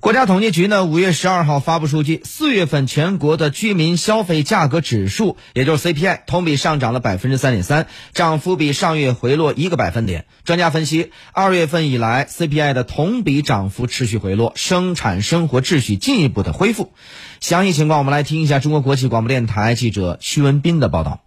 国家统计局呢，五月十二号发布数据，四月份全国的居民消费价格指数，也就是 CPI，同比上涨了百分之三点三，涨幅比上月回落一个百分点。专家分析，二月份以来 CPI 的同比涨幅持续回落，生产生活秩序进一步的恢复。详细情况，我们来听一下中国国际广播电台记者徐文斌的报道。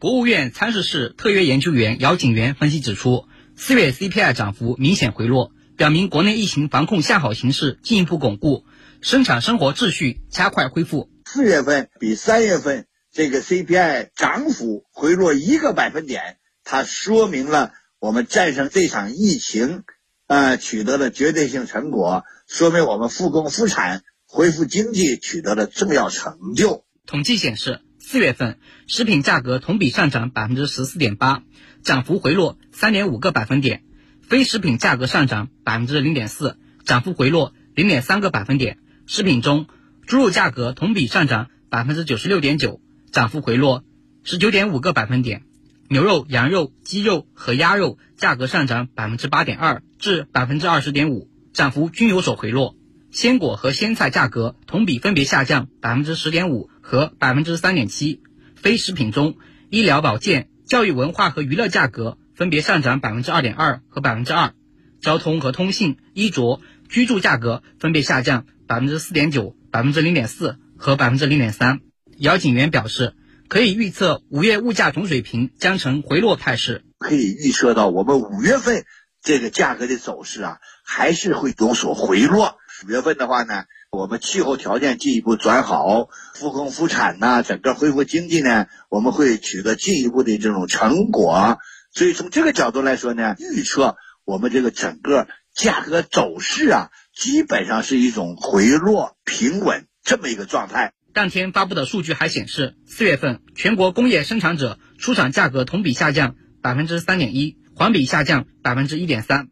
国务院参事室特约研究员姚景元分析指出，四月 CPI 涨幅明显回落。表明国内疫情防控向好形势进一步巩固，生产生活秩序加快恢复。四月份比三月份这个 CPI 涨幅回落一个百分点，它说明了我们战胜这场疫情，呃，取得了绝对性成果，说明我们复工复产、恢复经济取得了重要成就。统计显示，四月份食品价格同比上涨百分之十四点八，涨幅回落三点五个百分点。非食品价格上涨百分之零点四，涨幅回落零点三个百分点。食品中，猪肉价格同比上涨百分之九十六点九，涨幅回落十九点五个百分点。牛肉、羊肉、鸡肉和鸭肉价格上涨百分之八点二至百分之二十点五，涨幅均有所回落。鲜果和鲜菜价格同比分别下降百分之十点五和百分之三点七。非食品中，医疗保健、教育文化和娱乐价格。分别上涨百分之二点二和百分之二，交通和通信、衣着、居住价格分别下降百分之四点九、百分之零点四和百分之零点三。姚景元表示，可以预测五月物价总水平将呈回落态势。可以预测到，我们五月份这个价格的走势啊，还是会有所回落。五月份的话呢，我们气候条件进一步转好，复工复产呐，整个恢复经济呢，我们会取得进一步的这种成果。所以从这个角度来说呢，预测我们这个整个价格走势啊，基本上是一种回落平稳这么一个状态。当天发布的数据还显示，四月份全国工业生产者出厂价格同比下降百分之三点一，环比下降百分之一点三。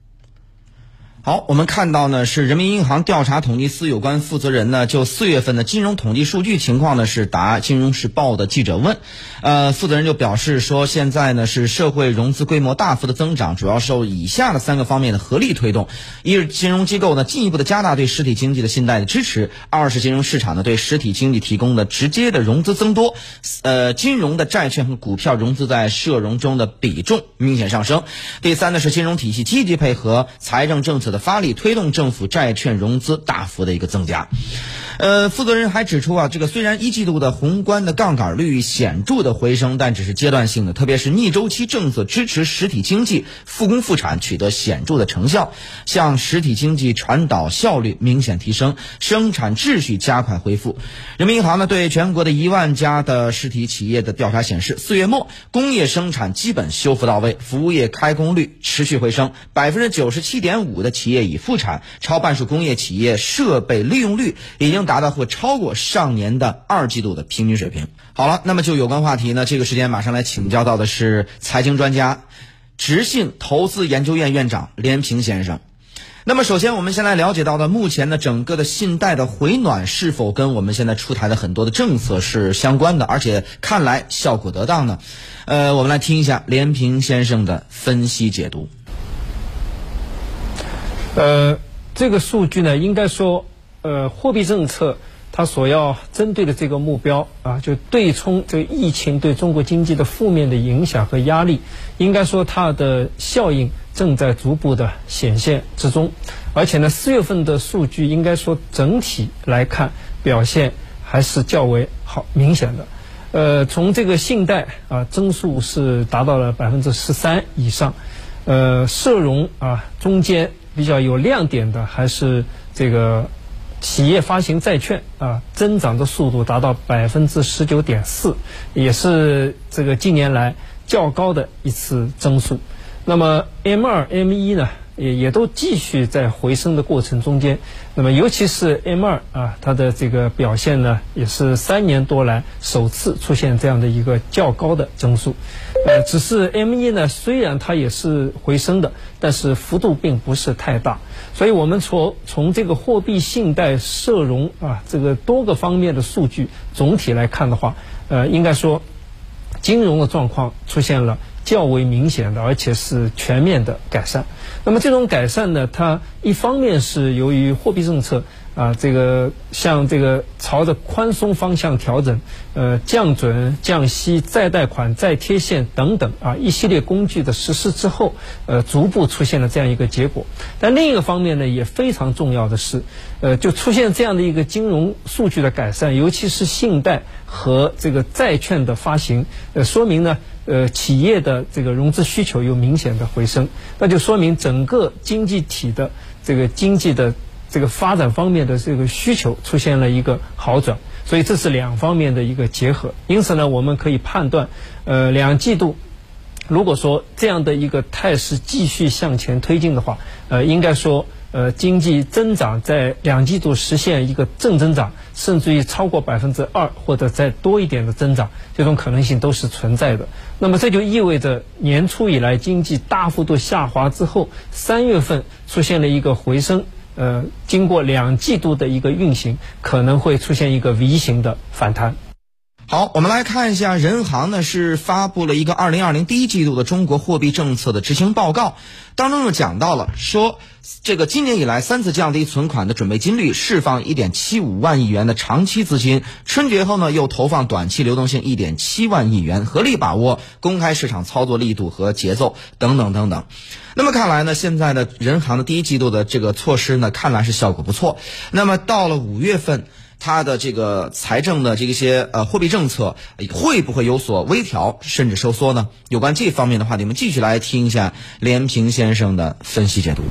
好，我们看到呢，是人民银行调查统计司有关负责人呢，就四月份的金融统计数据情况呢，是答《金融时报》的记者问。呃，负责人就表示说，现在呢是社会融资规模大幅的增长，主要受以下的三个方面的合力推动：一是金融机构呢进一步的加大对实体经济的信贷的支持；二是金融市场呢对实体经济提供的直接的融资增多；呃，金融的债券和股票融资在社融中的比重明显上升；第三呢是金融体系积极配合财政政策的。发力推动政府债券融资大幅的一个增加，呃，负责人还指出啊，这个虽然一季度的宏观的杠杆率显著的回升，但只是阶段性的，特别是逆周期政策支持实体经济复工复产取得显著的成效，向实体经济传导效率明显提升，生产秩序加快恢复。人民银行呢对全国的一万家的实体企业的调查显示，四月末工业生产基本修复到位，服务业开工率持续回升，百分之九十七点五的企。企业已复产，超半数工业企业设备利用率已经达到或超过上年的二季度的平均水平。好了，那么就有关话题呢，这个时间马上来请教到的是财经专家、直信投资研究院院长连平先生。那么，首先我们先来了解到的，目前的整个的信贷的回暖是否跟我们现在出台的很多的政策是相关的，而且看来效果得当呢？呃，我们来听一下连平先生的分析解读。呃，这个数据呢，应该说，呃，货币政策它所要针对的这个目标啊，就对冲这疫情对中国经济的负面的影响和压力，应该说它的效应正在逐步的显现之中。而且呢，四月份的数据应该说整体来看表现还是较为好明显的。呃，从这个信贷啊增速是达到了百分之十三以上，呃，社融啊中间。比较有亮点的还是这个企业发行债券啊，增长的速度达到百分之十九点四，也是这个近年来较高的一次增速。那么 M 二、M 一呢？也也都继续在回升的过程中间，那么尤其是 M 二啊，它的这个表现呢，也是三年多来首次出现这样的一个较高的增速。呃，只是 M 一呢，虽然它也是回升的，但是幅度并不是太大。所以我们从从这个货币、信贷、社融啊这个多个方面的数据总体来看的话，呃，应该说金融的状况出现了。较为明显的，而且是全面的改善。那么这种改善呢，它一方面是由于货币政策。啊，这个像这个朝着宽松方向调整，呃，降准、降息、再贷款、再贴现等等啊，一系列工具的实施之后，呃，逐步出现了这样一个结果。但另一个方面呢，也非常重要的是，呃，就出现这样的一个金融数据的改善，尤其是信贷和这个债券的发行，呃，说明呢，呃，企业的这个融资需求有明显的回升，那就说明整个经济体的这个经济的。这个发展方面的这个需求出现了一个好转，所以这是两方面的一个结合。因此呢，我们可以判断，呃，两季度如果说这样的一个态势继续向前推进的话，呃，应该说，呃，经济增长在两季度实现一个正增长，甚至于超过百分之二或者再多一点的增长，这种可能性都是存在的。那么这就意味着年初以来经济大幅度下滑之后，三月份出现了一个回升。呃，经过两季度的一个运行，可能会出现一个 V 型的反弹。好，我们来看一下，人行呢是发布了一个二零二零第一季度的中国货币政策的执行报告，当中呢讲到了说，这个今年以来三次降低存款的准备金率，释放一点七五万亿元的长期资金，春节后呢又投放短期流动性一点七万亿元，合力把握公开市场操作力度和节奏等等等等。那么看来呢，现在的人行的第一季度的这个措施呢，看来是效果不错。那么到了五月份，它的这个财政的这些呃货币政策会不会有所微调甚至收缩呢？有关这方面的话，你们继续来听一下连平先生的分析解读。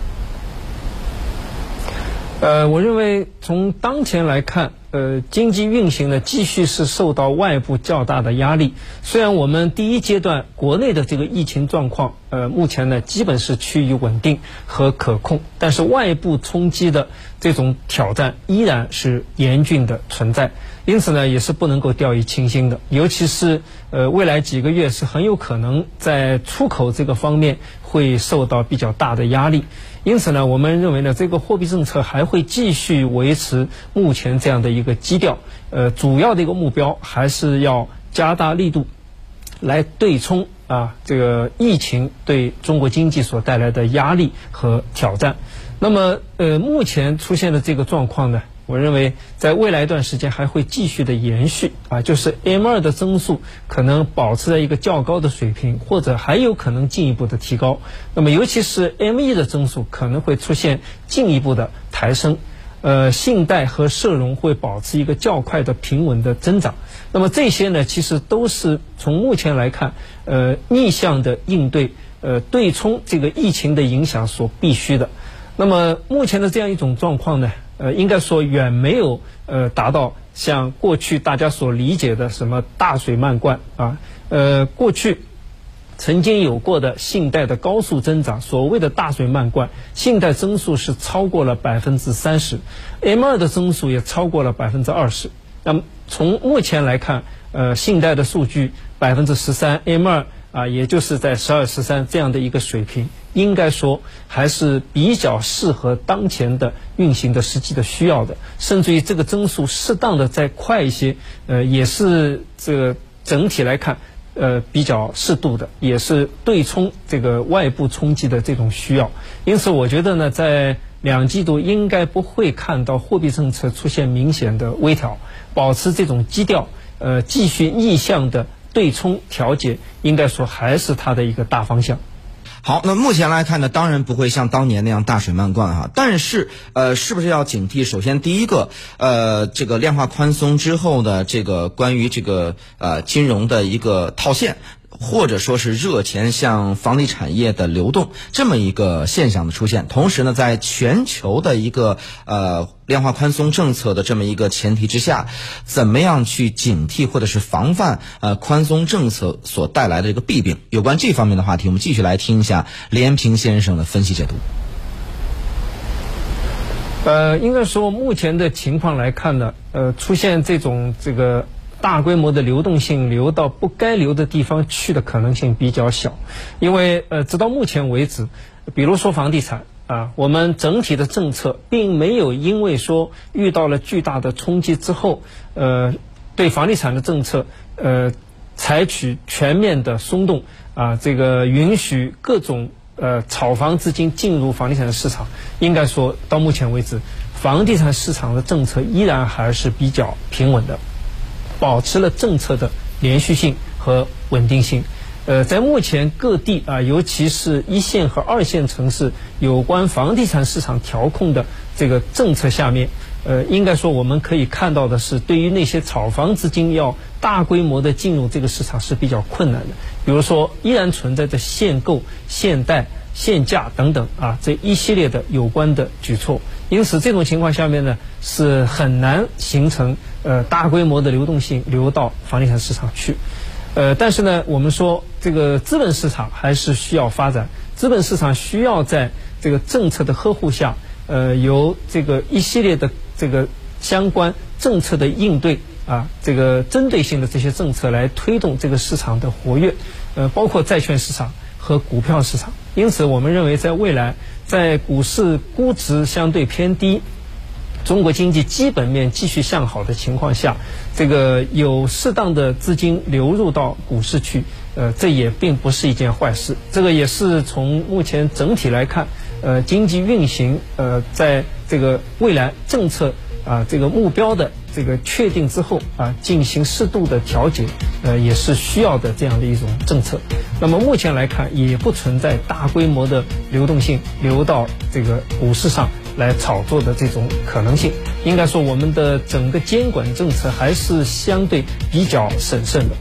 呃，我认为从当前来看，呃，经济运行呢继续是受到外部较大的压力。虽然我们第一阶段国内的这个疫情状况，呃，目前呢基本是趋于稳定和可控，但是外部冲击的这种挑战依然是严峻的存在。因此呢，也是不能够掉以轻心的。尤其是呃，未来几个月是很有可能在出口这个方面会受到比较大的压力。因此呢，我们认为呢，这个货币政策还会继续维持目前这样的一个基调。呃，主要的一个目标还是要加大力度，来对冲啊这个疫情对中国经济所带来的压力和挑战。那么，呃，目前出现的这个状况呢？我认为，在未来一段时间还会继续的延续啊，就是 M 二的增速可能保持在一个较高的水平，或者还有可能进一步的提高。那么，尤其是 M 一的增速可能会出现进一步的抬升。呃，信贷和社融会保持一个较快的平稳的增长。那么这些呢，其实都是从目前来看，呃，逆向的应对，呃，对冲这个疫情的影响所必须的。那么目前的这样一种状况呢？呃，应该说远没有呃达到像过去大家所理解的什么大水漫灌啊。呃，过去曾经有过的信贷的高速增长，所谓的大水漫灌，信贷增速是超过了百分之三十，M 二的增速也超过了百分之二十。那么从目前来看，呃，信贷的数据百分之十三，M 二。啊，也就是在十二十三这样的一个水平，应该说还是比较适合当前的运行的实际的需要的，甚至于这个增速适当的再快一些，呃，也是这整体来看，呃，比较适度的，也是对冲这个外部冲击的这种需要。因此，我觉得呢，在两季度应该不会看到货币政策出现明显的微调，保持这种基调，呃，继续逆向的。对冲调节应该说还是它的一个大方向。好，那目前来看呢，当然不会像当年那样大水漫灌哈，但是呃，是不是要警惕？首先，第一个，呃，这个量化宽松之后的这个关于这个呃金融的一个套现。或者说是热钱向房地产业的流动这么一个现象的出现，同时呢，在全球的一个呃量化宽松政策的这么一个前提之下，怎么样去警惕或者是防范呃宽松政策所带来的这个弊病？有关这方面的话题，我们继续来听一下连平先生的分析解读。呃，应该说目前的情况来看呢，呃，出现这种这个。大规模的流动性流到不该流的地方去的可能性比较小，因为呃，直到目前为止，比如说房地产啊，我们整体的政策并没有因为说遇到了巨大的冲击之后，呃，对房地产的政策呃。采取全面的松动啊，这个允许各种呃炒房资金进入房地产的市场。应该说到目前为止，房地产市场的政策依然还是比较平稳的，保持了政策的连续性和稳定性。呃，在目前各地啊，尤其是一线和二线城市有关房地产市场调控的这个政策下面，呃，应该说我们可以看到的是，对于那些炒房资金要大规模的进入这个市场是比较困难的。比如说，依然存在着限购、限贷、限价等等啊这一系列的有关的举措。因此，这种情况下面呢，是很难形成呃大规模的流动性流到房地产市场去。呃，但是呢，我们说这个资本市场还是需要发展，资本市场需要在这个政策的呵护下，呃，由这个一系列的这个相关政策的应对啊，这个针对性的这些政策来推动这个市场的活跃，呃，包括债券市场和股票市场。因此，我们认为在未来，在股市估值相对偏低。中国经济基本面继续向好的情况下，这个有适当的资金流入到股市去，呃，这也并不是一件坏事。这个也是从目前整体来看，呃，经济运行，呃，在这个未来政策啊这个目标的这个确定之后啊，进行适度的调节，呃，也是需要的这样的一种政策。那么目前来看，也不存在大规模的流动性流到这个股市上。来炒作的这种可能性，应该说我们的整个监管政策还是相对比较审慎的。